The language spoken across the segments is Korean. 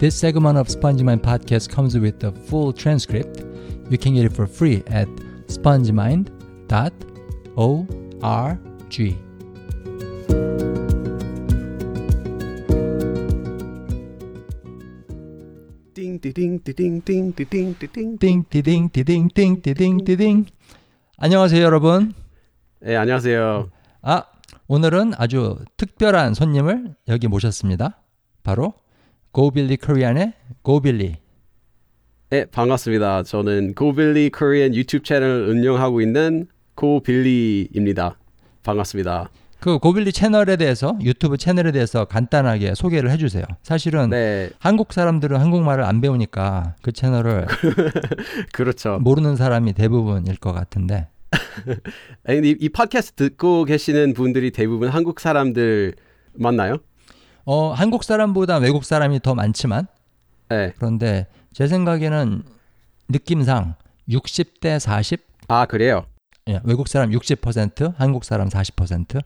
This segment of SpongeMind podcast comes with the full transcript. You can get it for free at spongemind.org. 띵디딩디딩디딩디딩디딩. 띵디딩디딩띵디딩디딩. 안녕하세요, 여러분. 네, 안녕하세요. 아, 오늘은 아주 특별한 손님을 여기 모셨습니다. 바로 고빌리 코리안의 고빌리. 네, 반갑습니다. 저는 고빌리 코리안 유튜브 채널을 운영하고 있는 고빌리입니다. 반갑습니다. 그 고빌리 채널에 대해서 유튜브 채널에 대해서 간단하게 소개를 해주세요. 사실은 네, 한국 사람들은 한국말을 안 배우니까 그 채널을 그렇죠. 모르는 사람이 대부분일 것 같은데 아니, 이, 이 팟캐스트 듣고 계시는 분들이 대부분 한국 사람들 맞나요? 어, 한국 사람보다 외국 사람이 더 많지만 네. 그런데 제 생각에는 느낌상 60대 40 아, 그래요? 예, 외국 사람 60% 한국 사람 40%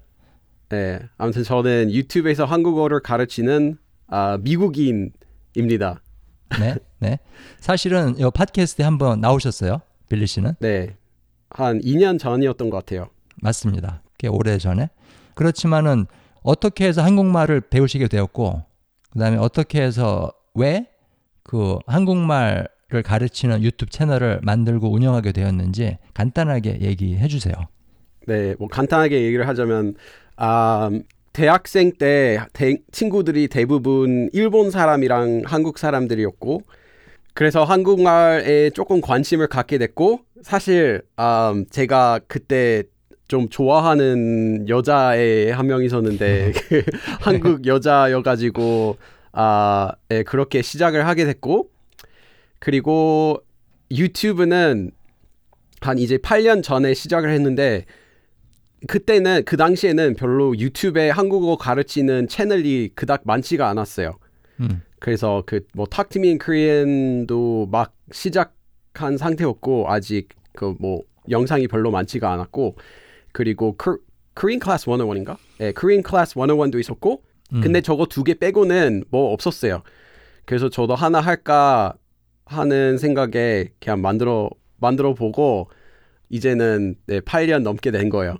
네. 아무튼 저는 유튜브에서 한국어를 가르치는 아, 미국인입니다. 네, 네. 사실은 이 팟캐스트에 한번 나오셨어요. 빌리 씨는 네. 한 2년 전이었던 것 같아요. 맞습니다. 꽤 오래 전에. 그렇지만은 어떻게 해서 한국말을 배우시게 되었고, 그 다음에 어떻게 해서 왜 그 한국말을 가르치는 유튜브 채널을 만들고 운영하게 되었는지 간단하게 얘기해 주세요. 네, 뭐 간단하게 얘기를 하자면 아, 대학생 때 대- 친구들이 대부분 일본 사람이랑 한국 사람들이었고 그래서 한국말에 조금 관심을 갖게 됐고 사실 아, 제가 그때 좀 좋아하는 여자애 한 명 있었는데 그 한국 여자여가지고 아, 예, 그렇게 시작을 하게 됐고 그리고 유튜브는 한 이제 8년 전에 시작을 했는데 그때는 그 당시에는 별로 유튜브에 한국어 가르치는 채널이 그닥 많지가 않았어요. 음, 그래서 그뭐 Me in Korean도 막 시작한 상태였고 아직 그 뭐 영상이 별로 많지가 않았고 그리고 크, Korean Class 101인가? 예, Korean Class 101도 있었고 음. 근데 저거 두 개 빼고는 뭐 없었어요. 그래서 저도 하나 할까 하는 생각에 그냥 만들어 만들어 보고 이제는 네, 8년 넘게 된 거예요.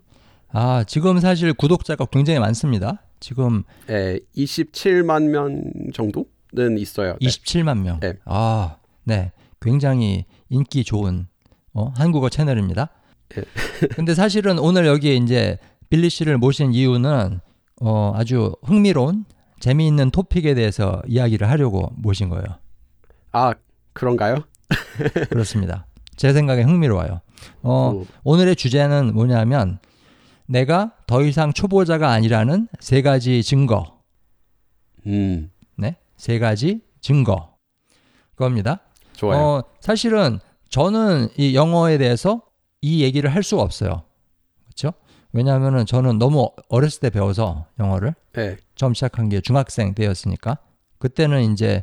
아 지금 사실 구독자가 굉장히 많습니다. 지금 예, 27만 명 정도는 있어요. 네. 27만 명. 네. 아, 네. 굉장히 인기 좋은 어, 한국어 채널입니다. 네. 근데 사실은 오늘 여기에 이제 빌리 씨를 모신 이유는 어, 아주 흥미로운 재미있는 토픽에 대해서 이야기를 하려고 모신 거예요. 아 그런가요? 그렇습니다. 제 생각에 흥미로워요. 어, 오. 오늘의 주제는 뭐냐면 내가 더 이상 초보자가 아니라는 세 가지 증거. 음, 네. 세 가지 증거. 겁니다. 좋아요. 어, 사실은 저는 이 영어에 대해서 이 얘기를 할 수가 없어요. 그렇죠? 왜냐하면은 저는 너무 어렸을 때 배워서 영어를 네, 처음 시작한 게 중학생 때였으니까 그때는 이제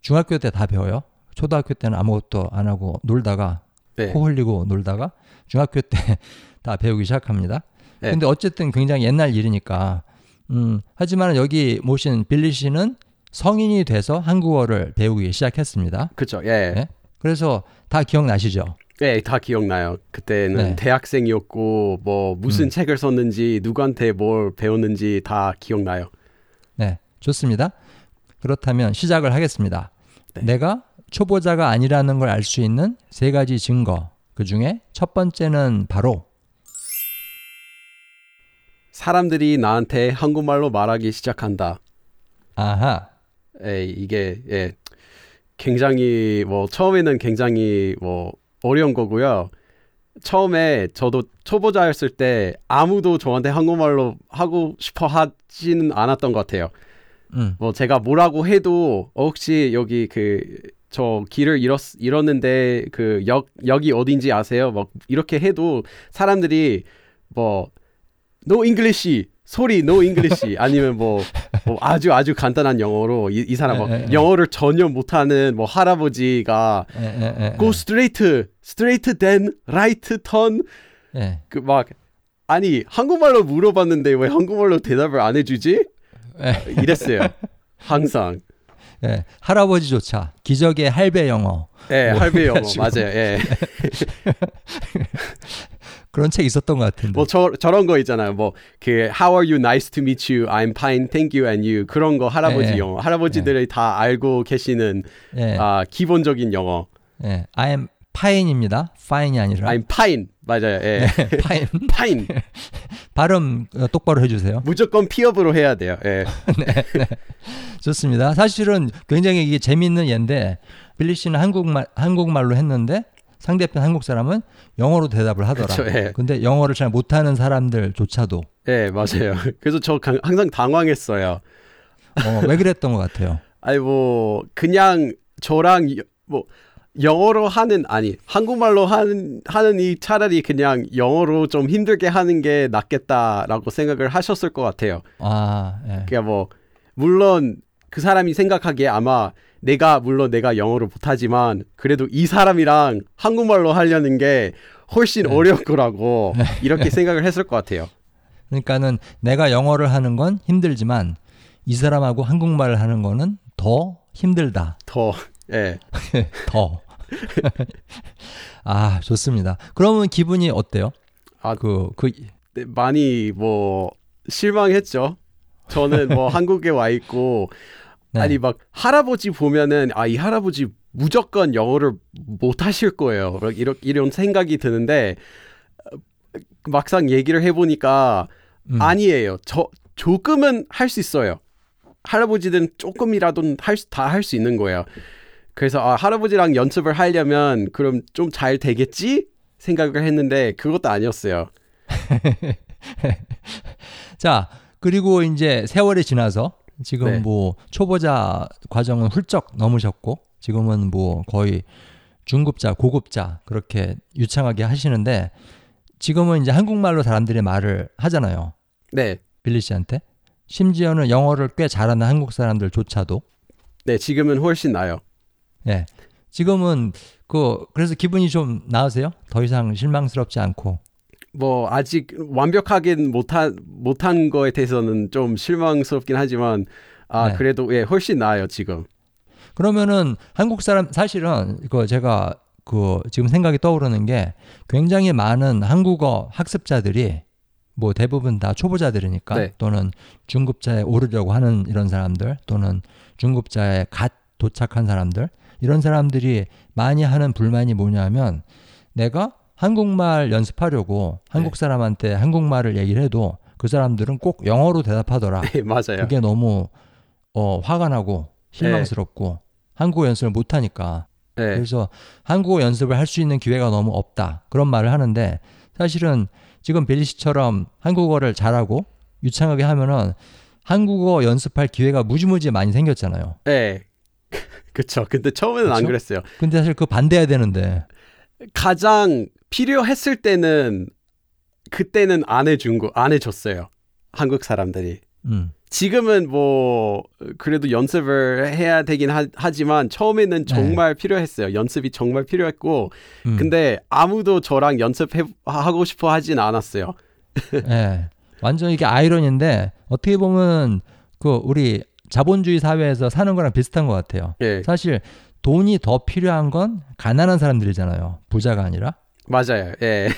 중학교 때 다 배워요. 초등학교 때는 아무것도 안 하고 놀다가 네, 코 흘리고 놀다가 중학교 때 다 배우기 시작합니다. 네. 근데 어쨌든 굉장히 옛날 일이니까 음, 하지만 여기 모신 빌리 씨는 성인이 돼서 한국어를 배우기 시작했습니다. 그렇죠. 예, 네. 그래서 다 기억나시죠? 예, 다 기억나요. 그때는 네. 대학생이었고 뭐 무슨 음. 책을 썼는지 누구한테 뭘 배웠는지 다 기억나요. 네, 좋습니다. 그렇다면 시작을 하겠습니다. 네. 내가 초보자가 아니라는 걸 알 수 있는 세 가지 증거. 그 중에 첫 번째는 바로 사람들이 나한테 한국말로 말하기 시작한다. 아하, 예, 이게 예, 굉장히 뭐 처음에는 굉장히 뭐 어려운 거고요. 처음에 저도 초보자였을 때 아무도 저한테 한국말로 하고 싶어 하지는 않았던 것 같아요. 음, 뭐 제가 뭐라고 해도 어, 혹시 여기 그 저 길을 잃었 잃었는데 그 역 역이 어딘지 아세요? 막 이렇게 해도 사람들이 뭐 no English 소리 no English 아니면 뭐, 뭐 아주 아주 간단한 영어로 이, 이 사람 뭐 에, 에, 에. 영어를 전혀 못하는 뭐 할아버지가 에, 에, 에, go straight straight then right turn 예, 그막 아니 한국말로 물어봤는데 왜 한국말로 대답을 안 해주지? 예, 이랬어요. 항상. 예, 할아버지조차 기적의 할배 영어 예, 뭐 할배 영어. 맞아요. 예. 그런 책 있었던 것 같은데. 뭐 저, 저런 거 있잖아요. 뭐 그 How are you? Nice to meet you. I'm fine. Thank you and you. 그런 거 할아버지 예, 예. 영어. 할아버지들이 다 알고 계시는 예, 아, 기본적인 영어. 예, I'm fine입니다. fine이 아니라 I'm fine. 맞아요. 예. fine. fine. 발음 어, 똑바로 해주세요. 무조건 피업으로 해야 돼요. 예. 좋습니다. 사실은 굉장히 이게 재밌는 예인데 빌리 씨는 한국말 한국말로 했는데 상대편 한국 사람은 영어로 대답을 하더라. 그쵸, 예. 근데 영어를 잘 못하는 사람들조차도 예, 맞아요. 그래서 저 강- 항상 당황했어요. 어, 왜 그랬던 것 같아요. 아니 뭐 그냥 저랑 여- 뭐 영어로 하는 아니 한국말로 하는 하는 이 차라리 그냥 영어로 좀 힘들게 하는 게 낫겠다라고 생각을 하셨을 것 같아요. 아, 예. 그러니까 뭐 물론 그 사람이 생각하기에 아마 내가 물론 내가 영어를 못하지만 그래도 이 사람이랑 한국말로 하려는 게 훨씬 어려울 거라고 이렇게 생각을 했을 것 같아요. 그러니까는 내가 영어를 하는 건 힘들지만 이 사람하고 한국말을 하는 거는 더 힘들다. 더 예. 더. 아, 좋습니다. 그러면 기분이 어때요? 아, 그, 그, 네, 많이 뭐 실망했죠. 저는 뭐 한국에 와 있고 네. 아니 막 할아버지 보면은 아 이 할아버지 무조건 영어를 못 하실 거예요. 막 이런 이런 생각이 드는데 어, 막상 얘기를 해보니까 음. 아니에요. 저 조금은 할 수 있어요. 할아버지들은 조금이라도 다할 수 있는 거예요. 그래서 아, 할아버지랑 연습을 하려면 그럼 좀 잘 되겠지 생각을 했는데 그것도 아니었어요. 자, 그리고 이제 세월이 지나서 지금 네. 뭐 초보자 과정은 훌쩍 넘으셨고 지금은 뭐 거의 중급자, 고급자 그렇게 유창하게 하시는데 지금은 이제 한국말로 사람들이 말을 하잖아요. 네, 빌리 씨한테. 심지어는 영어를 꽤 잘하는 한국 사람들조차도 네 지금은 훨씬 나요. 예. 지금은 그 그래서 기분이 좀 나으세요? 더 이상 실망스럽지 않고. 뭐 아직 완벽하긴 못한 못한 거에 대해서는 좀 실망스럽긴 하지만 아 네. 그래도 예 훨씬 나아요 지금. 그러면은 한국 사람 사실은 그 제가 그 지금 생각이 떠오르는 게 굉장히 많은 한국어 학습자들이 뭐 대부분 다 초보자들이니까 네. 또는 중급자에 오르려고 하는 이런 사람들 또는 중급자에 갓 도착한 사람들 이런 사람들이 많이 하는 불만이 뭐냐면 내가 한국말 연습하려고 한국 사람한테 한국말을 얘기를 해도 그 사람들은 꼭 영어로 대답하더라. 네 맞아요. 그게 너무 어, 화가 나고 실망스럽고 한국어 연습을 못 하니까 네. 그래서 한국어 연습을 할 수 있는 기회가 너무 없다 그런 말을 하는데 사실은 지금 빌리 씨처럼 한국어를 잘하고 유창하게 하면은 한국어 연습할 기회가 무지무지 많이 생겼잖아요. 네. 그쵸. 근데 처음에는 안 그쵸? 그랬어요. 근데 사실 그 반대해야 되는데 가장 필요했을 때는 그때는 안 해준 거 안 해줬어요. 한국 사람들이. 음, 지금은 뭐 그래도 연습을 해야 되긴 하, 지만 처음에는 정말 필요했어요. 연습이 정말 필요했고 음. 근데 아무도 저랑 연습하고 싶어 하진 않았어요. 예. 완전 이게 아이러니인데 어떻게 보면 그 우리 자본주의 사회에서 사는 거랑 비슷한 것 같아요. 예, 사실 돈이 더 필요한 건 가난한 사람들이잖아요. 부자가 아니라. 맞아요. 예,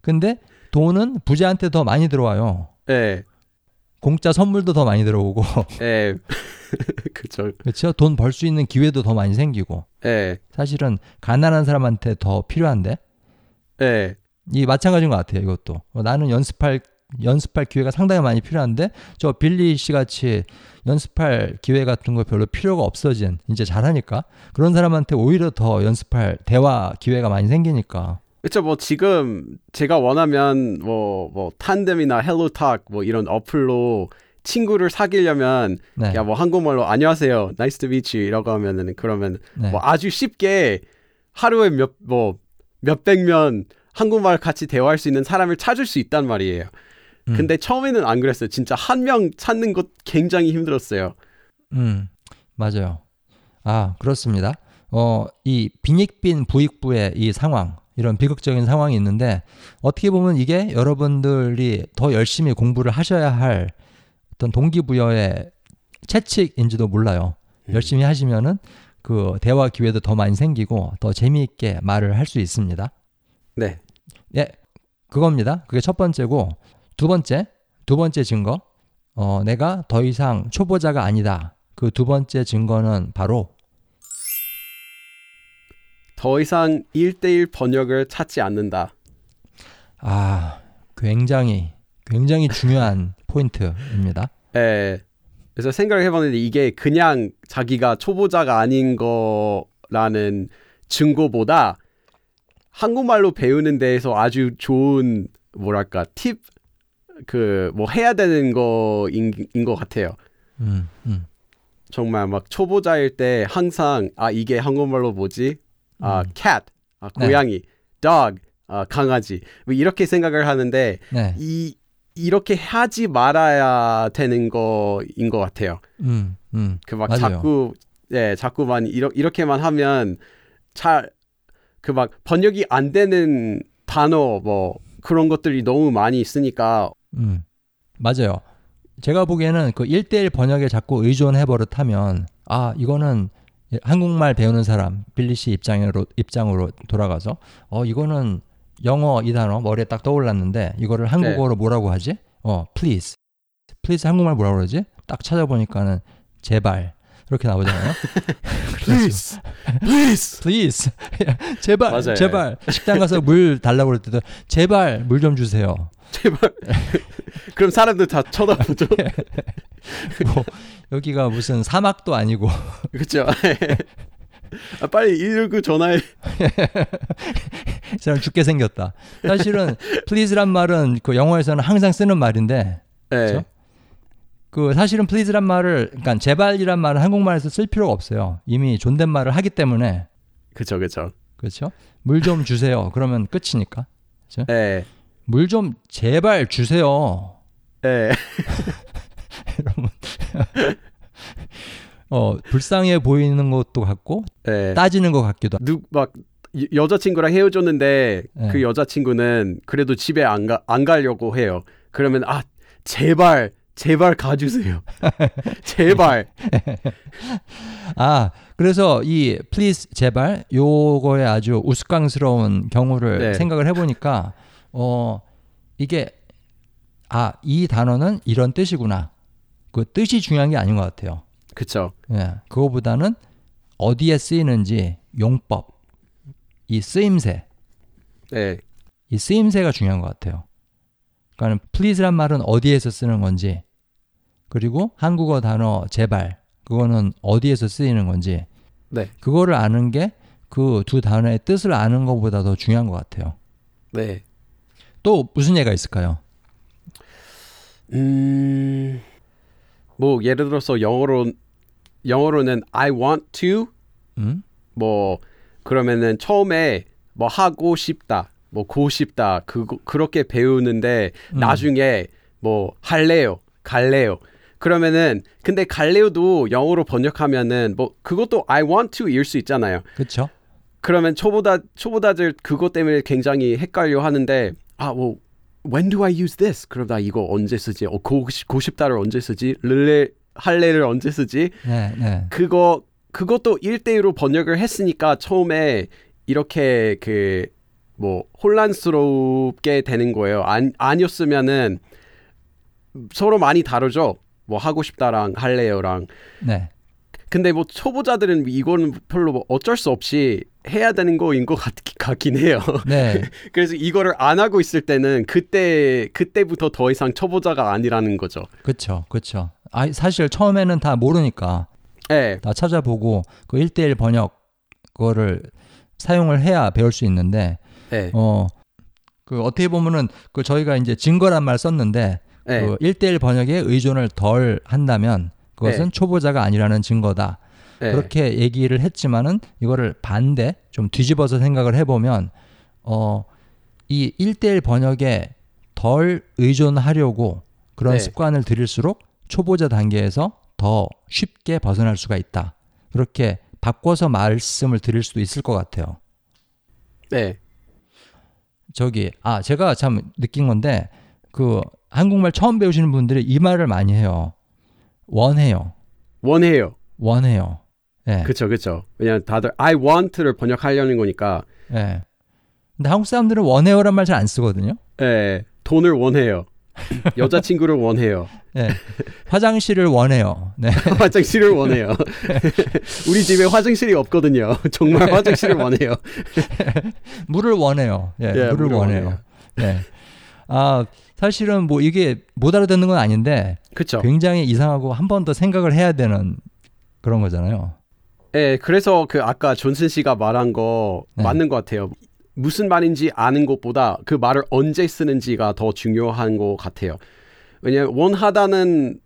근데 돈은 부자한테 더 많이 들어와요. 예, 공짜 선물도 더 많이 들어오고, 예, 그쵸. 그렇죠? 돈 벌 수 있는 기회도 더 많이 생기고, 예, 사실은 가난한 사람한테 더 필요한데, 예, 이 마찬가지인 것 같아요. 이것도 어, 나는 연습할 연습할 기회가 상당히 많이 필요한데, 저 빌리 씨 같이 연습할 기회 같은 거 별로 필요가 없어진 이제 잘하니까 그런 사람한테 오히려 더 연습할 대화 기회가 많이 생기니까. 그쵸. 뭐 지금 제가 원하면 뭐뭐 탄뎀이나 헬로탁 뭐 이런 어플로 친구를 사귀려면 네. 야뭐 한국말로 안녕하세요, nice to meet you이라고 하면은 그러면 네. 뭐 아주 쉽게 하루에 몇 뭐 몇백 명 한국말 같이 대화할 수 있는 사람을 찾을 수 있단 말이에요. 음. 근데 처음에는 안 그랬어요. 진짜 한 명 찾는 것 굉장히 힘들었어요. 음, 맞아요. 아, 그렇습니다. 어, 이 빈익빈 부익부의 이 상황, 이런 비극적인 상황이 있는데 어떻게 보면 이게 여러분들이 더 열심히 공부를 하셔야 할 어떤 동기부여의 채찍인지도 몰라요. 음. 열심히 하시면은 그 대화 기회도 더 많이 생기고 더 재미있게 말을 할 수 있습니다. 네. 예, 그겁니다. 그게 첫 번째고 두 번째, 두 번째 증거. 어, 내가 더 이상 초보자가 아니다. 그 두 번째 증거는 바로 더 이상 1대1 번역을 찾지 않는다. 아, 굉장히 굉장히 중요한 포인트입니다. 예. 그래서 생각을 해봤는데 이게 그냥 자기가 초보자가 아닌 거라는 증거보다 한국말로 배우는 데에서 아주 좋은 뭐랄까 팁 그 뭐 해야 되는 거인 인것 같아요. 음, 음. 정말 막 초보자일 때 항상 아 이게 한국말로 뭐지? 아 cat, 아 네. 고양이, dog, 아 강아지 뭐 이렇게 생각을 하는데 네. 이 이렇게 하지 말아야 되는 거인 것 같아요. 음, 음. 그 막. 자꾸 예 자꾸만 이러, 이렇게만 하면 잘 그 막 번역이 안 되는 단어 뭐 그런 것들이 너무 많이 있으니까 음. 맞아요. 제가 보기에는 그 1대1 번역에 자꾸 의존해 버릇하면 아, 이거는 한국말 배우는 사람 빌리 씨 입장으로 입장으로 돌아가서 어, 이거는 영어 이 단어 머리에 딱 떠올랐는데 이거를 한국어로 뭐라고 하지? 어, please. please 한국말 뭐라고 그러지? 딱 찾아보니까는 제발 이렇게 나오잖아요. please please please 제발 맞아요. 제발 식당 가서 물 달라고 그럴 때도 제발 물 좀 주세요. 제발 그럼 사람들 다 쳐다보죠 뭐 여기가 무슨 사막도 아니고 그렇죠 아, 빨리 119 전화해 이 사람 죽게 생겼다. 사실은 please란 말은 그 영어에서는 항상 쓰는 말인데 예 그렇죠? 그 사실은 please란 말을 그러니까 제발이란 말은 한국말에서 쓸 필요가 없어요. 이미 존댓말을 하기 때문에 그렇죠 그렇죠 그렇죠? 물 좀 주세요. 그러면 끝이니까. 예물좀 제발 주세요. 예. 이러면 어 불쌍해 보이는 것도 같고 예. 따지는 것 같기도 하고. 누막 여자친구랑 헤어졌는데 네. 그 여자친구는 그래도 집에 안, 가, 안 가려고 해요. 그러면 아 제발 제발 가주세요. 제발. 아 그래서 이 please 제발 요거에 아주 우스꽝스러운 경우를 네. 생각을 해보니까 어 이게 아 이 단어는 이런 뜻이구나 그 뜻이 중요한 게 아닌 것 같아요. 그쵸. 예, 그거보다는 어디에 쓰이는지 용법 이 쓰임새 네. 이 쓰임새가 중요한 것 같아요. 그러니까 please란 말은 어디에서 쓰는 건지 그리고 한국어 단어 제발 그거는 어디에서 쓰이는 건지 네. 그거를 아는 게 그 두 단어의 뜻을 아는 것보다 더 중요한 것 같아요. 네. 또 무슨 예가 있을까요? 음. 뭐 예를 들어서 영어로 영어로는 I want to 음? 뭐 그러면은 처음에 뭐 하고 싶다. 뭐 고 싶다. 그 그렇게 배우는데 음. 나중에 뭐 할래요. 갈래요. 그러면은 근데 갈래요도 영어로 번역하면은 뭐 그것도 I want to일 수 있잖아요. 그렇죠? 그러면 초보자 초보자들 그것 때문에 굉장히 헷갈려 하는데 아뭐 when do I use this? 나 이거 언제 쓰지? 어, 고, 고 싶다를 언제 쓰지? 를레 할래를 언제 쓰지? 네, 네. 그거 그것도 1대1로 번역을 했으니까 처음에 이렇게 그 뭐 혼란스럽게 되는 거예요. 안 아니었으면은 서로 많이 다르죠. 뭐 하고 싶다랑 할래요랑. 네. 근데 뭐 초보자들은 이거는 별로 뭐 어쩔 수 없이 해야 되는 거인 것 같, 같긴 해요. 네. 그래서 이거를 안 하고 있을 때는 그때 그때부터 더 이상 초보자가 아니라는 거죠. 그렇죠. 그렇죠. 아, 사실 처음에는 다 모르니까 네, 다 찾아보고 그 1대1 번역 그거를 사용을 해야 배울 수 있는데 네, 어, 그 어떻게 보면은 그 저희가 이제 증거란 말 썼는데 네, 그 1대1 번역에 의존을 덜 한다면 그것은 네. 초보자가 아니라는 증거다. 네. 그렇게 얘기를 했지만은 이거를 반대 좀 뒤집어서 생각을 해보면 어, 이 1대1 번역에 덜 의존하려고 그런 네. 습관을 들일수록 초보자 단계에서 더 쉽게 벗어날 수가 있다. 그렇게 바꿔서 말씀을 드릴 수도 있을 것 같아요. 네, 저기 아 제가 참 느낀 건데 그 한국말 처음 배우시는 분들이 이 말을 많이 해요. 원해요. 원해요. 원해요. 예. 그쵸, 그쵸. 왜냐면 다들 I want를 번역하려는 거니까, 예. 근데 한국 사람들은 원해요란 말 잘 안 쓰거든요. 예, 돈을 원해요. 여자친구를 원해요. 예. 화장실을 원해요. 네. 화장실을 원해요. 우리 집에 화장실이 없거든요. 정말 화장실을 원해요. 물을 원해요. 예. 예, 물을 물을 원해요. 원해요. 예. 아, 사실은 뭐 이게 못 알아듣는 건 아닌데 그쵸. 굉장히 이상하고 한 번 더 생각을 해야 되는 그런 거잖아요. 예, 그래서 그 아까 존슨 씨가 말한 거 네. 맞는 것 같아요. 무슨 말인지 아는 것보다 그 말을 언제 쓰는지가 더 중요한 것 같아요. 왜냐면 원하다는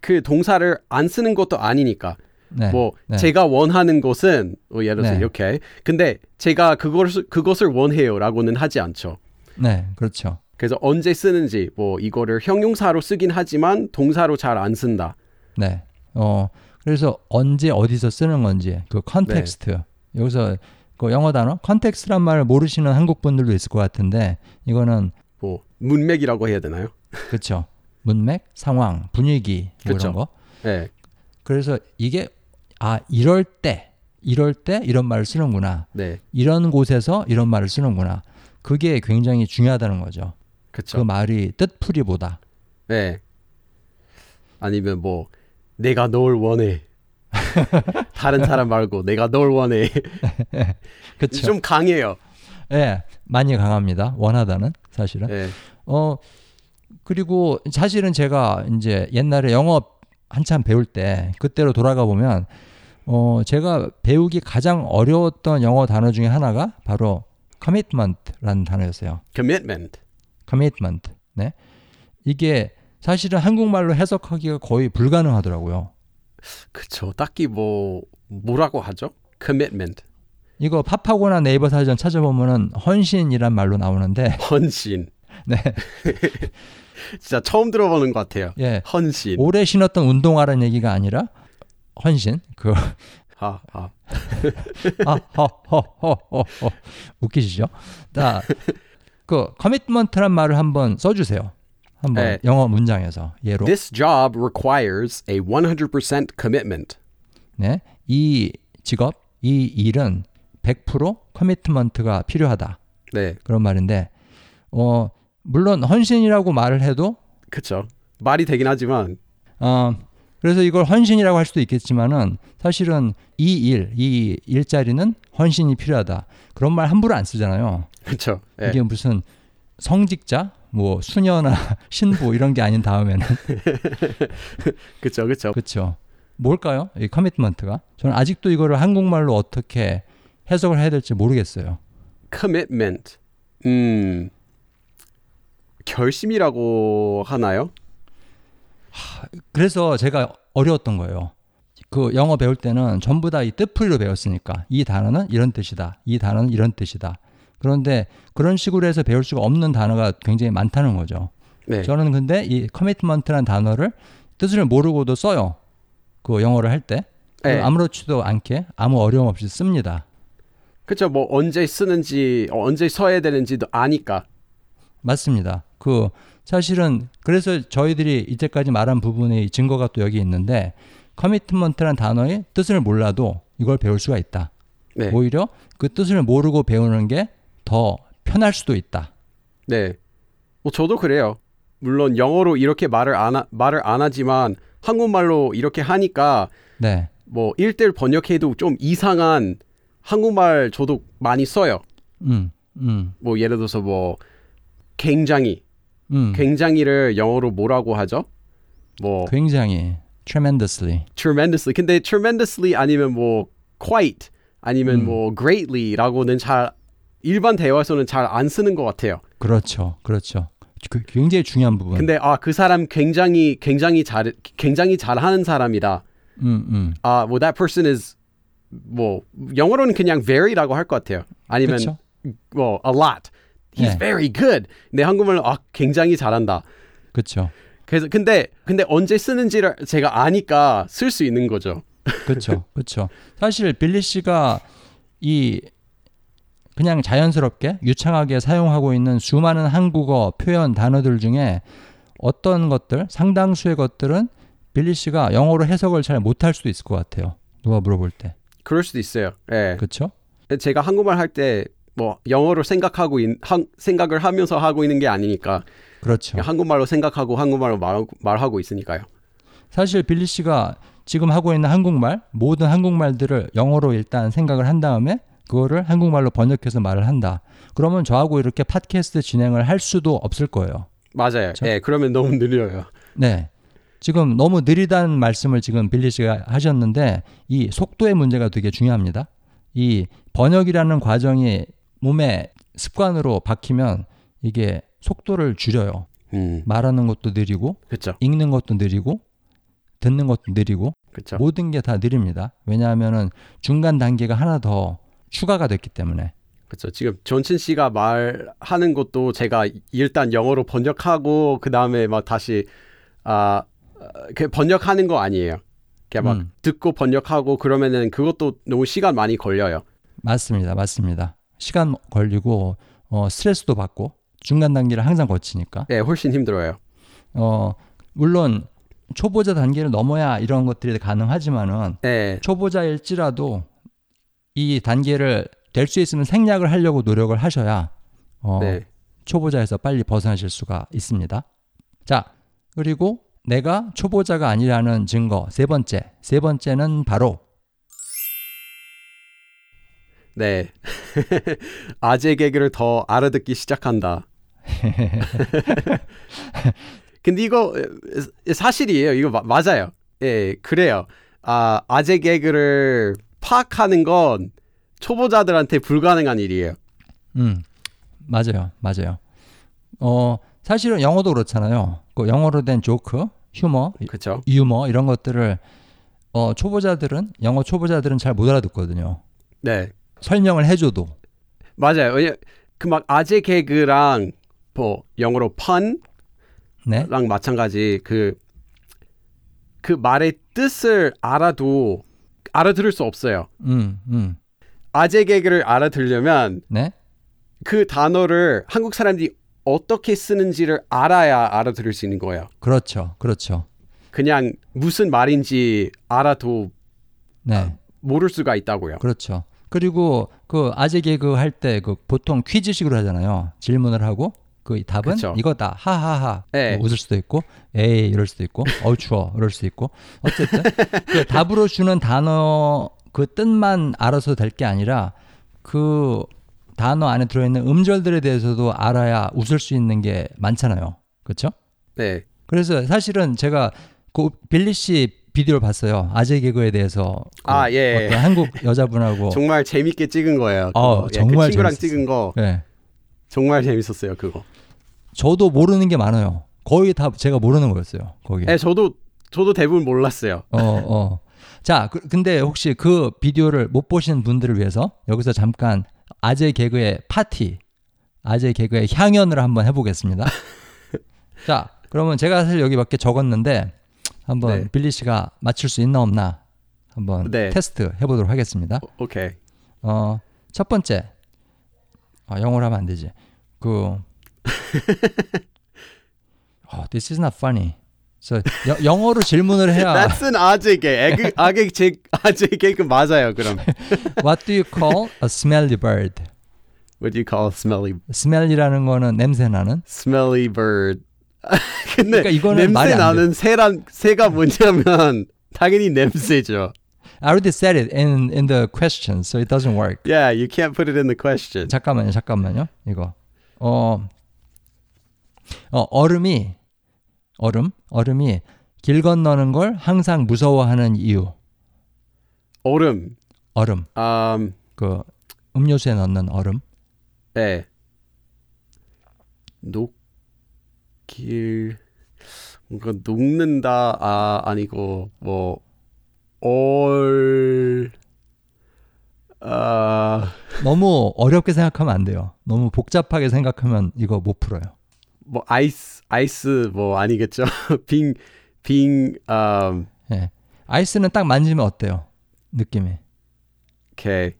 그 동사를 안 쓰는 것도 아니니까. 네. 뭐 네. 제가 원하는 것은 뭐 예를 들어서 네. 이렇게. 근데 제가 그것을 그것을 원해요라고는 하지 않죠. 네, 그렇죠. 그래서 언제 쓰는지 뭐 이거를 형용사로 쓰긴 하지만 동사로 잘 안 쓴다. 네. 어, 그래서 언제 어디서 쓰는 건지 그 context. 네. 여기서 그 영어 단어 context란 말을 모르시는 한국 분들도 있을 것 같은데 이거는 뭐 문맥이라고 해야 되나요? 그렇죠. 문맥, 상황, 분위기 뭐 그쵸. 이런 거. 예. 그래서 이게 아 이럴 때 이럴 때 이런 말을 쓰는구나. 네. 이런 곳에서 이런 말을 쓰는구나. 그게 굉장히 중요하다는 거죠. 그렇죠. 그 말이 뜻풀이보다. 네. 아니면 뭐 내가 널 원해. 다른 사람 말고 내가 널 원해. 그렇죠. 좀 강해요. 예, 많이 강합니다. 원하다는 사실은. 네. 어 그리고 사실은 제가 이제 옛날에 영어 한참 배울 때 그때로 돌아가 보면 어 제가 배우기 가장 어려웠던 영어 단어 중에 하나가 바로 commitment라는 단어였어요. commitment. Commitment. 네. 이게 사실은 한국말로 해석하기가 거의 불가능하더라고요. 그쵸. 딱히 뭐 뭐라고 하죠? commitment. 이거 팝하고나 네이버 사전 찾아보면은 헌신이란 말로 나오는데 헌신. 네. 진짜 처음 들어보는 것 같아요. 예. 헌신. 오래 신었던 운동화라는 얘기가 아니라 헌신. 그 아, 아. 아, 허, 허, 허, 허, 허. 웃기시죠? 자, 그 커미트먼트란 말을 한번 써주세요. 한번 네. 영어 문장에서 예로. This job requires a 100% commitment. 네, 이 직업, 이 일은 100% 커미트먼트가 필요하다. 네. 그런 말인데, 어 물론 헌신이라고 말을 해도 그쵸. 말이 되긴 하지만 어, 그래서 이걸 헌신이라고 할 수도 있겠지만은 사실은 이 일, 이 일자리는 헌신이 필요하다. 그런 말 함부로 안 쓰잖아요. 예. 이게 무슨 성직자, 뭐 수녀나 신부 이런 게 아닌 다음에는 그쵸. 그쵸. 그렇죠. 뭘까요? 이 커미트먼트가? 저는 아직도 이거를 한국말로 어떻게 해석을 해야 될지 모르겠어요. commitment. 음. 결심이라고 하나요? 그래서 제가 어려웠던 거예요. 그 영어 배울 때는 전부 다 이 뜻풀이로 배웠으니까 이 단어는 이런 뜻이다. 이 단어는 이런 뜻이다. 그런데 그런 식으로 해서 배울 수가 없는 단어가 굉장히 많다는 거죠. 네. 저는 근데 이 commitment라는 단어를 뜻을 모르고도 써요. 그 영어를 할 때. 네. 아무렇지도 않게 아무 어려움 없이 씁니다. 그쵸. 뭐 언제 쓰는지 어, 언제 써야 되는지도 아니까. 맞습니다. 그 사실은 그래서 저희들이 이때까지 말한 부분의 증거가 또 여기 있는데 commitment란 단어의 뜻을 몰라도 이걸 배울 수가 있다. 네. 오히려 그 뜻을 모르고 배우는 게 더 편할 수도 있다. 네. 뭐 저도 그래요. 물론 영어로 이렇게 말을 안 하, 말을 안 하지만 한국말로 이렇게 하니까 네. 뭐 일대일 번역해도 좀 이상한 한국말 저도 많이 써요. 음. 음. 뭐 예를 들어서 뭐 굉장히 음. 굉장히를 영어로 뭐라고 하죠? 뭐 굉장히 tremendously. tremendously. 근데 tremendously 아니면 뭐 quite 아니면 음. 뭐 greatly라고는 잘 일반 대화에서는 잘 안 쓰는 것 같아요. 그렇죠. 그렇죠. 그 굉장히 중요한 부분. 근데 아 그 사람 굉장히 굉장히 잘 굉장히 잘하는 사람이다. 음, 음. 아, well that person is 뭐 영어로는 그냥 very라고 할 것 같아요. 아니면 그렇죠. 뭐 a lot. He's 네. very good. 근데 한국말로 아 굉장히 잘한다. 그렇죠. 그래서 근데 근데 언제 쓰는지를 제가 아니까 쓸 수 있는 거죠. 그렇죠. 그렇죠. 사실 빌리 씨가 이 그냥 자연스럽게 유창하게 사용하고 있는 수많은 한국어 표현 단어들 중에 어떤 것들, 상당수의 것들은 빌리 씨가 영어로 해석을 잘 못할 수도 있을 것 같아요. 누가 물어볼 때. 그럴 수도 있어요. 예. 그렇죠? 제가 한국말 할 때 뭐 영어로 생각하고 있, 한, 생각을 하면서 하고 있는 게 아니니까 그렇죠. 한국말로 생각하고 한국말로 말, 말하고 있으니까요. 사실 빌리 씨가 지금 하고 있는 한국말 모든 한국말들을 영어로 일단 생각을 한 다음에 그거를 한국말로 번역해서 말을 한다. 그러면 저하고 이렇게 팟캐스트 진행을 할 수도 없을 거예요. 맞아요. 저- 예, 그러면 너무 느려요. 네. 지금 너무 느리다는 말씀을 지금 빌리 씨가 하셨는데 이 속도의 문제가 되게 중요합니다. 이 번역이라는 과정이 몸에 습관으로 박히면 이게 속도를 줄여요. 음, 말하는 것도 느리고 그렇죠. 읽는 것도 느리고 듣는 것도 느리고 그렇죠. 모든 게 다 느립니다. 왜냐하면은 중간 단계가 하나 더 추가가 됐기 때문에. 그렇죠. 지금 존친 씨가 말하는 것도 제가 일단 영어로 번역하고 그 다음에 막 다시 아, 번역하는 거 아니에요. 그냥 막 음. 듣고 번역하고 그러면은 그것도 너무 시간 많이 걸려요. 맞습니다. 맞습니다. 시간 걸리고 어, 스트레스도 받고 중간 단계를 항상 거치니까. 예, 훨씬 힘들어요. 어, 물론 초보자 단계를 넘어야 이런 것들이 가능하지만은 예, 초보자일지라도 이 단계를 될 수 있으면 생략을 하려고 노력을 하셔야 어, 네, 초보자에서 빨리 벗어나실 수가 있습니다. 자, 그리고 내가 초보자가 아니라는 증거 세 번째. 세 번째는 바로 네. 아재 개그를 더 알아듣기 시작한다. 근데 이거 에, 사실이에요. 이거 마- 맞아요. 예, 그래요. 아, 아재 개그를 파악하는 건 초보자들한테 불가능한 일이에요. 음, 맞아요. 맞아요. 어, 사실은 영어도 그렇잖아요. 그 영어로 된 조크, 휴머, 그렇죠? 유머 이런 것들을 어, 초보자들은 영어 초보자들은 잘 못 알아듣거든요. 네. 설명을 해줘도 맞아요. 그 막 아재 개그랑 뭐 영어로 펀랑 네, 마찬가지 그그 말의 뜻을 알아도 알아들을 수 없어요. 음, 음, 아재 개그를 알아들려면 네, 그 단어를 한국 사람들이 어떻게 쓰는지를 알아야 알아들을 수 있는 거예요. 그렇죠, 그렇죠. 그냥 무슨 말인지 알아도 네, 모를 수가 있다고요. 그렇죠. 그리고 그 아재 개그 할 때 그 보통 퀴즈식으로 하잖아요. 질문을 하고 그 답은 그쵸. 이거다. 하하하. 네. 뭐 웃을 수도 있고 에이 이럴 수도 있고 어우 추워 이럴 수도 있고 어쨌든 그 답으로 주는 단어 그 뜻만 알아서 될 게 아니라 그 단어 안에 들어있는 음절들에 대해서도 알아야 웃을 수 있는 게 많잖아요. 그렇죠? 네. 그래서 사실은 제가 그 빌리 씨 비디오를 봤어요. 아재 개그에 대해서 그 아, 예. 어떤 한국 여자분하고 정말 재밌게 찍은 거예요. 어. 예, 정말 그 친구랑 재밌었어요. 찍은 거 네. 정말 재밌었어요. 그거. 저도 모르는 게 많아요. 거의 다 제가 모르는 거였어요. 거기. 네, 저도 저도 대부분 몰랐어요. 어, 어. 자, 그, 근데 혹시 그 비디오를 못 보신 분들을 위해서 여기서 잠깐 아재 개그의 파티, 아재 개그의 향연을 한번 해보겠습니다. 자, 그러면 제가 사실 여기 몇개 적었는데 한번 네. 빌리 씨가 맞출 수 있나 없나 한번 네. 테스트 해보도록 하겠습니다. 오- 오케이. 어, 첫 번째. 아, 영어로 하면 안 되지. 그 어, this is not funny. 그래서 여- 영어로 질문을 해야 That's an 아재 개. 아재 제 아재 개그 맞아요. 그럼. What do you call a smelly bird? What do you call a smelly smelly라는 거는 냄새 나는. smelly bird? 근데 그러니까 이거는 말이 냄새. 나는 새란 새가 뭐냐면 당연히 냄새죠. I already said it in in the question, so it doesn't work. Yeah, you can't put it in the question. 잠깐만요, 잠깐만요. 이거 어, 어 얼음이 얼음 얼음이 길 건너는 걸 항상 무서워하는 이유. 얼음. 얼음 음, 그 음료수에 넣는 얼음. 네. 녹 길 뭔가 녹는다 아 아니고 뭐얼 아, 너무 어렵게 생각하면 안 돼요. 너무 복잡하게 생각하면 이거 못 풀어요. 뭐 아이스 아이스 뭐 아니겠죠? 빙빙 음, 예. 아이스는 딱 만지면 어때요? 느낌이 오케이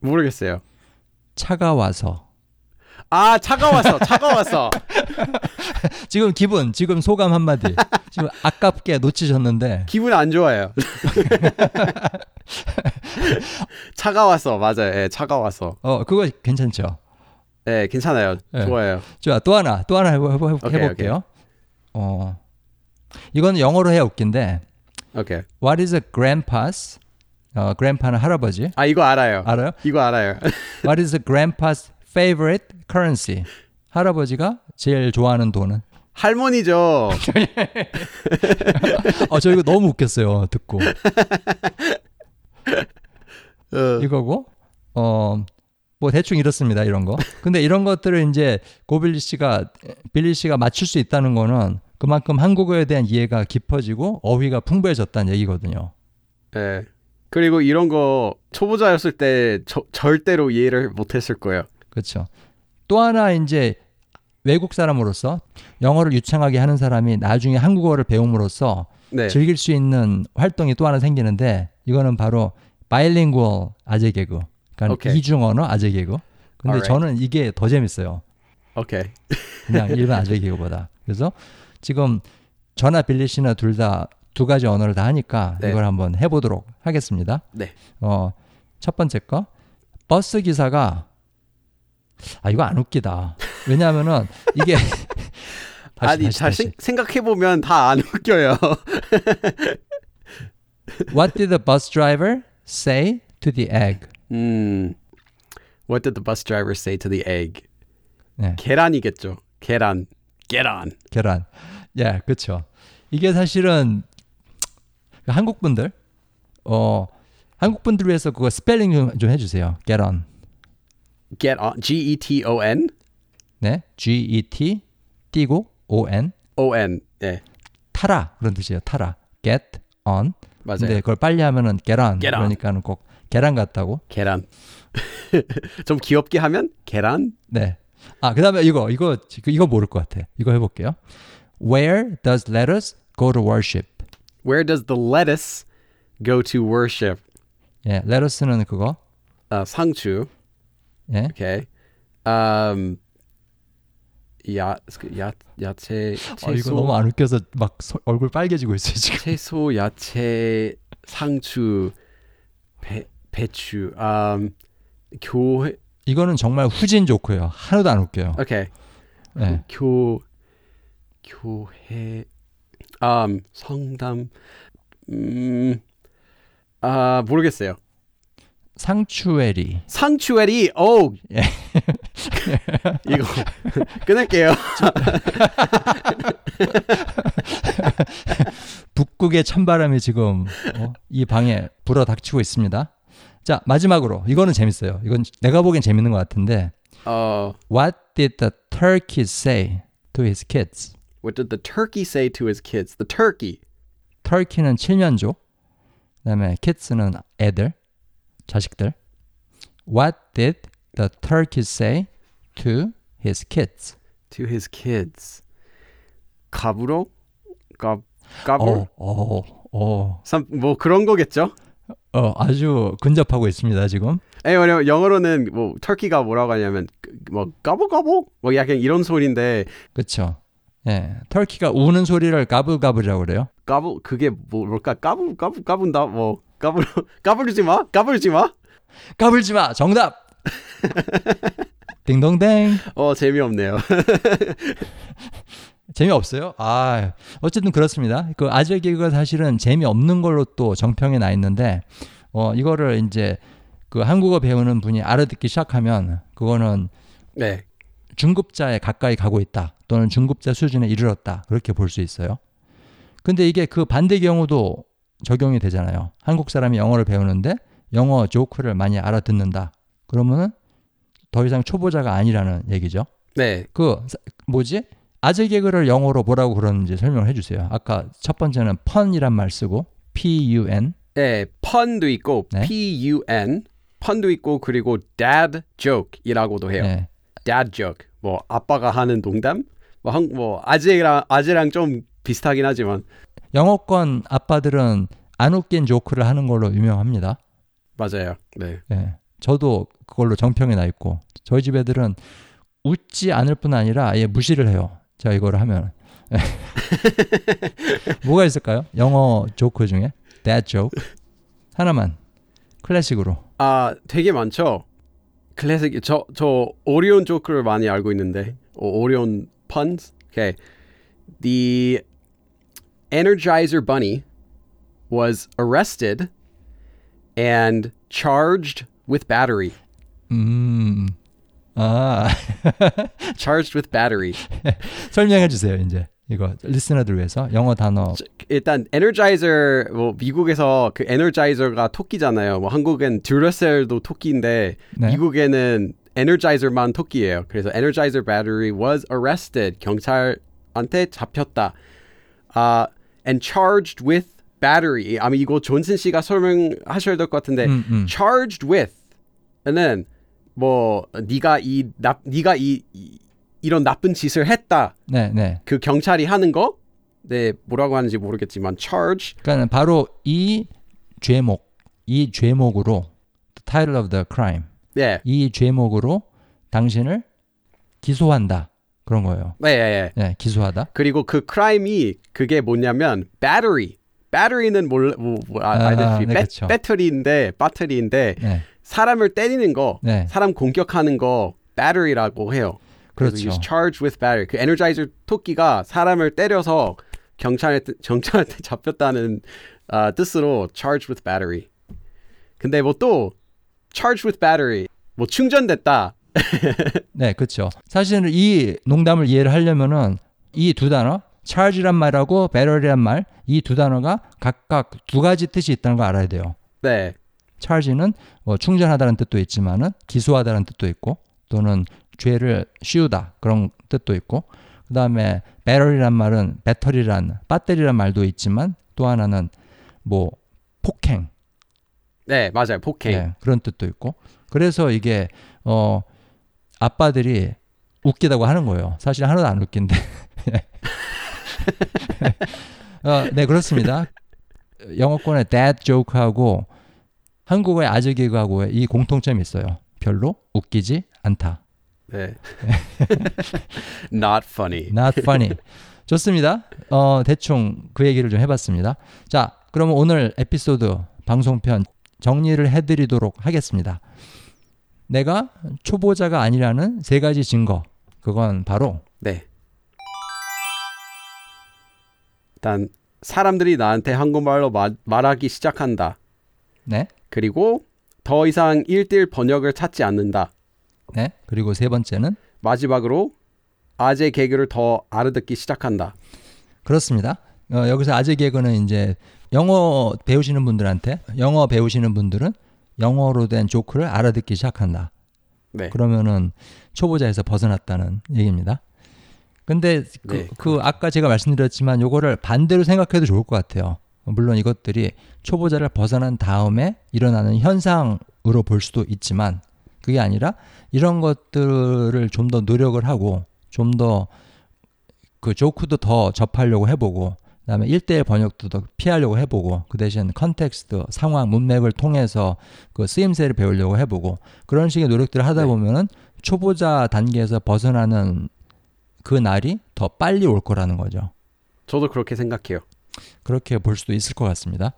모르겠어요. 차가워서 아 차가웠어 차가웠어 지금 기분, 지금 소감 한마디. 지금 아깝게 놓치셨는데. 기분 안 좋아요. 차가웠어 맞아요. 예, 차가웠어. 어, 그거 괜찮죠? 예, 괜찮아요. 예. 좋아요. 좋아, 또 하나, 또 하나 해보, 해보, 오케이, 해볼게요. 어, 이건 영어로 해야 웃긴데, 오케이. What is a grandpa's? 어, grandpa는 할아버지. 아 이거 알아요. 알아요? 이거 알아요. What is a grandpa's favorite currency? 할아버지가 제일 좋아하는 돈은? 할머니죠. 어, 저 이거 너무 웃겼어요. 듣고. 어, 이거고, 어, 뭐 대충 이렇습니다. 이런 거. 근데 이런 것들을 이제 고빌리 씨가, 빌리 씨가 맞출 수 있다는 거는 그만큼 한국어에 대한 이해가 깊어지고 어휘가 풍부해졌다는 얘기거든요. 예. 그리고 이런 거 초보자였을 때 저, 절대로 이해를 못했을 거예요. 그렇죠. 또 하나 이제 외국 사람으로서 영어를 유창하게 하는 사람이 나중에 한국어를 배움으로써 네. 즐길 수 있는 활동이 또 하나 생기는데 이거는 바로 Bilingual 아재 개그. 그러니까 오케이. 이중 언어 아재 개그. 근데 Alright. 저는 이게 더 재밌어요. 오케이. 그냥 일반 아재 개그보다. 그래서 지금 저나 빌리 씨나 둘 다 두 가지 언어를 다 하니까 네. 이걸 한번 해보도록 하겠습니다. 네. 어, 첫 번째 거. 버스 기사가 아 이거 안 웃기다. 왜냐하면은 이게 다시, 아니 다시, 잘 다시. 생각해 보면 다 안 웃겨요. What did the bus driver say to the egg? 음. What did the bus driver say to the egg? 네, 계란이겠죠. 계란. 계란. 계란. 예, 그렇죠. 이게 사실은 한국 분들 어 한국 분들 위해서 그거 스펠링 좀, 좀 해주세요. 계란. Get on. G E T O N. 네, G E T 띄고 O N O N. 네. 타라 그런 뜻이에요. 타라. Get on. 맞아요. 근데 그걸 빨리 하면은 계란. 계란. 그러니까는 꼭 계란 같다고. 계란. 좀 귀엽게 하면 계란. 네. 아, 그다음에 이거 이거 이거 모를 것 같아. 이거 해볼게요. Where does lettuce go to worship? Where does the lettuce go to worship? 예, lettuce는 그거. 아, 상추. 예. 오케이. Um, 야, 야, 야채, 채소, 아, 이거 너무 안 웃겨서 막 서- 얼굴 빨개지고 있어요 지금. 채소, 야채, 상추, 배, 배추. Um, 교회, 이거는 정말 후진 조크예요. 하나도 안 웃겨요. 오케이. 예. 교, 교회, um, 성담, 음, 아 모르겠어요. 상추에리. 상추에리, 오, 예. 이거 끊을게요. 북극의 찬바람이 지금 어, 이 방에 불어 닥치고 있습니다. 자 마지막으로 이거는 재밌어요. 이건 내가 보기엔 재밌는 것 같은데 어, What did the turkey say to his kids? what did the turkey say to his kids? The turkey. 터키는 칠면조, 그다음에 kids는 애들, 자식들. What did the turkey say to his kids? to his kids. 갑으로? 갑, 갑을? 어, 어, 어, Some- 뭐 그런 거겠죠? 어, 아주 근접하고 있습니다 지금. 에 왜냐면 영어로는 뭐 터키가 뭐라고 하냐면 그- 뭐 까보까보 뭐 약간 이런 소리인데 그렇죠. 예, 터키가 우는 소리를 가불가불이라고 그래요. 까부 그게 뭐, 뭘까 까부 까부 까분다 뭐 까부 까불지 마 까불지 까불지 마. 정답. 딩동댕. 마어 재미없네요 재미없어요? 아, 어쨌든 그렇습니다. 그 아재 개그가 사실은 재미없는 걸로 또 정평에 나 있는데, 어, 이거를 이제 그 한국어 배우는 분이 알아듣기 시작하면 그거는 네 중급자에 가까이 가고 있다. 또는 중급자 수준에 이르렀다. 그렇게 볼 수 있어요. 근데 이게 그 반대 경우도 적용이 되잖아요. 한국 사람이 영어를 배우는데 영어 조크를 많이 알아듣는다. 그러면은 더 이상 초보자가 아니라는 얘기죠. 네. 그 사- 뭐지? 아재 개그를 영어로 뭐라고 그러는지 설명을 해주세요. 아까 첫 번째는 펀이란 말 쓰고 P-U-N. 네, 펀도 있고 네. P-U-N 펀도 있고 그리고 dad joke이라고도 해요. 네. dad joke 뭐 아빠가 하는 농담 뭐, 한, 뭐 아재랑 아재랑 좀 비슷하긴 하지만 영어권 아빠들은 안 웃긴 조크를 하는 걸로 유명합니다. 맞아요. 네. 예. 저도 그걸로 정평에 나 있고 저희 집 애들은 웃지 않을 뿐 아니라 아예 무시를 해요. 제가 이거를 하면. 뭐가 있을까요? 영어 조크 중에 dad joke 하나만 클래식으로. 아 되게 많죠. 클래식 저저 오리온 조크를 많이 알고 있는데 오, 오리온 puns. Okay, the Energizer Bunny was arrested and charged with battery. 음. 아. charged with battery. 설명해 주세요, 이제. 이거 리스너들 위해서 영어 단어 일단 에너자이저 뭐 미국에서 그 에너자이저가 토끼잖아요. 뭐 한국엔 듀라셀도 토끼인데 네. 미국에는 에너자이저만 토끼예요. 그래서 에너자이저 battery was arrested. 경찰한테 잡혔다. 아 and charged with battery. 아마 이거 존슨 씨가 설명하셔야 될 것 같은데 음, 음. charged with는 뭐 네가 이 나, 네가 이, 이 이런 나쁜 짓을 했다. 네, 네. 그 경찰이 하는 거, 네 뭐라고 하는지 모르겠지만 charge, 그러니까 바로 이 죄목, 이 죄목으로 the title of the crime. 네, 이 죄목으로 당신을 기소한다. 그런 거예요. 네, 네, 네. 네, 기소하다. 그리고 그 crime이 그게 뭐냐면 battery, battery는 몰라 뭐, 뭐 아, 아, 알다시피 네, 배, 그쵸. 배터리인데 배터리인데 네. 사람을 때리는 거, 네. 사람 공격하는 거 battery라고 해요. 그렇죠. he's charged with battery. 그 에너자이저 토끼가 사람을 때려서 경찰에 경찰한테 잡혔다는 아, 뜻으로 charged with battery. 근데 뭐 또 charged with battery 뭐 충전됐다. 네, 그렇죠. 사실은 이 농담을 이해를 하려면은 이 두 단어 charge란 말하고 battery란 말 이 두 단어가 각각 두 가지 뜻이 있다는 걸 알아야 돼요. 네, charge는 뭐 충전하다는 뜻도 있지만은 기소하다는 뜻도 있고 또는 죄를 씌우다 그런 뜻도 있고 그다음에 battery란 말은 배터리란 배터리란 말도 있지만 또 하나는 뭐 폭행 네 맞아요. 폭행. 네, 그런 뜻도 있고 그래서 이게 어 아빠들이 웃기다고 하는 거예요. 사실 하나도 안 웃긴데. 어, 네 그렇습니다. 영어권의 dad joke하고 한국어의 아재 개그하고의 이 공통점이 있어요. 별로 웃기지 않다. 네. Not funny. Not funny. 좋습니다. 어, 대충 그 얘기를 좀 해봤습니다. 자, 그러면 오늘 에피소드 방송편 정리를 해드리도록 하겠습니다. 내가 초보자가 아니라는 세 가지 증거. 그건 바로 네. 일단 사람들이 나한테 한국말로 마, 말하기 시작한다. 네, 그리고 더 이상 1대1 번역을 찾지 않는다. 네. 그리고 세 번째는 마지막으로 아재 개그를 더 알아듣기 시작한다. 그렇습니다. 어, 여기서 아재 개그는 이제 영어 배우시는 분들한테 영어 배우시는 분들은 영어로 된 조크를 알아듣기 시작한다. 네. 그러면은 초보자에서 벗어났다는 얘기입니다. 근데 그, 네, 그 아까 제가 말씀드렸지만 요거를 반대로 생각해도 좋을 것 같아요. 물론 이것들이 초보자를 벗어난 다음에 일어나는 현상으로 볼 수도 있지만 그게 아니라 이런 것들을 좀 더 노력을 하고 좀 더 그 조크도 더 접하려고 해보고 그다음에 1대1 번역도 더 피하려고 해보고 그 대신 context, 상황, 문맥을 통해서 그 쓰임새를 배우려고 해보고 그런 식의 노력들을 하다 네. 보면은 초보자 단계에서 벗어나는 그 날이 더 빨리 올 거라는 거죠. 저도 그렇게 생각해요. 그렇게 볼 수도 있을 것 같습니다.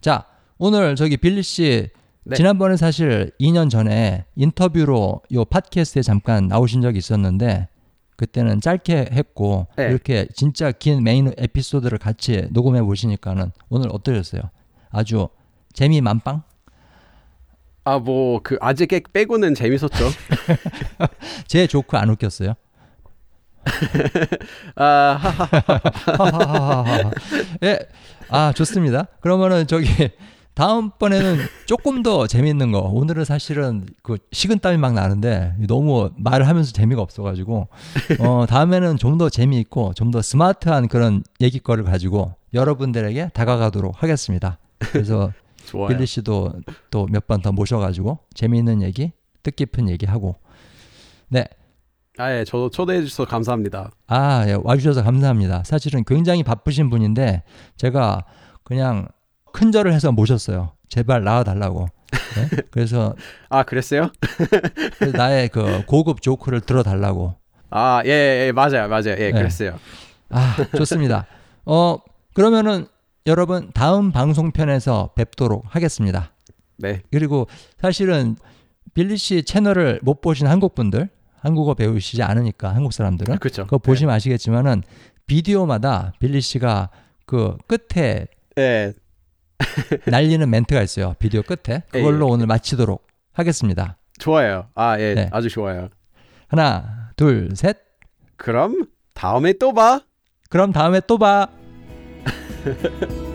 자, 오늘 저기 빌리 씨 네. 지난번에 사실 2년 전에 인터뷰로 요 팟캐스트에 잠깐 나오신 적이 있었는데 그때는 짧게 했고 네. 이렇게 진짜 긴 메인 에피소드를 같이 녹음해 보시니까는 오늘 어떠셨어요? 아주 재미 만빵? 아 뭐그 개그 빼고는 재밌었죠. 제 조크 안 웃겼어요? 아. 예, 아 좋습니다. 그러면은 저기 다음번에는 조금 더 재밌는 거. 오늘은 사실은 그 식은땀이 막 나는데 너무 말을 하면서 재미가 없어가지고 어 다음에는 좀 더 재미있고 좀 더 스마트한 그런 얘기거리를 가지고 여러분들에게 다가가도록 하겠습니다. 그래서. 빌리 씨도 또 몇 번 더 모셔가지고 재미있는 얘기, 뜻깊은 얘기하고 네. 아 예, 저도 초대해 주셔서 감사합니다. 아, 예, 와주셔서 감사합니다. 사실은 굉장히 바쁘신 분인데 제가 그냥 큰절을 해서 모셨어요. 제발 나와달라고. 네? 그래서 아 그랬어요? 그래서 나의 그 고급 조크를 들어달라고. 아, 예, 예, 예, 맞아요, 맞아요. 예, 네. 그랬어요. 아, 좋습니다. 어, 그러면은 여러분 다음 방송편에서 뵙도록 하겠습니다. 네, 그리고 사실은 빌리 씨 채널을 못 보신 한국 분들, 한국어 배우시지 않으니까 한국 사람들은 그렇죠. 그거 보시면 아시겠지만은 비디오마다 빌리 씨가 그 끝에 예, 날리는 멘트가 있어요. 비디오 끝에. 그걸로 예. 오늘 마치도록 하겠습니다. 좋아요. 아, 예, 네. 아주 좋아요. 하나, 둘, 셋. 그럼 다음에 또 봐. 그럼 다음에 또 봐.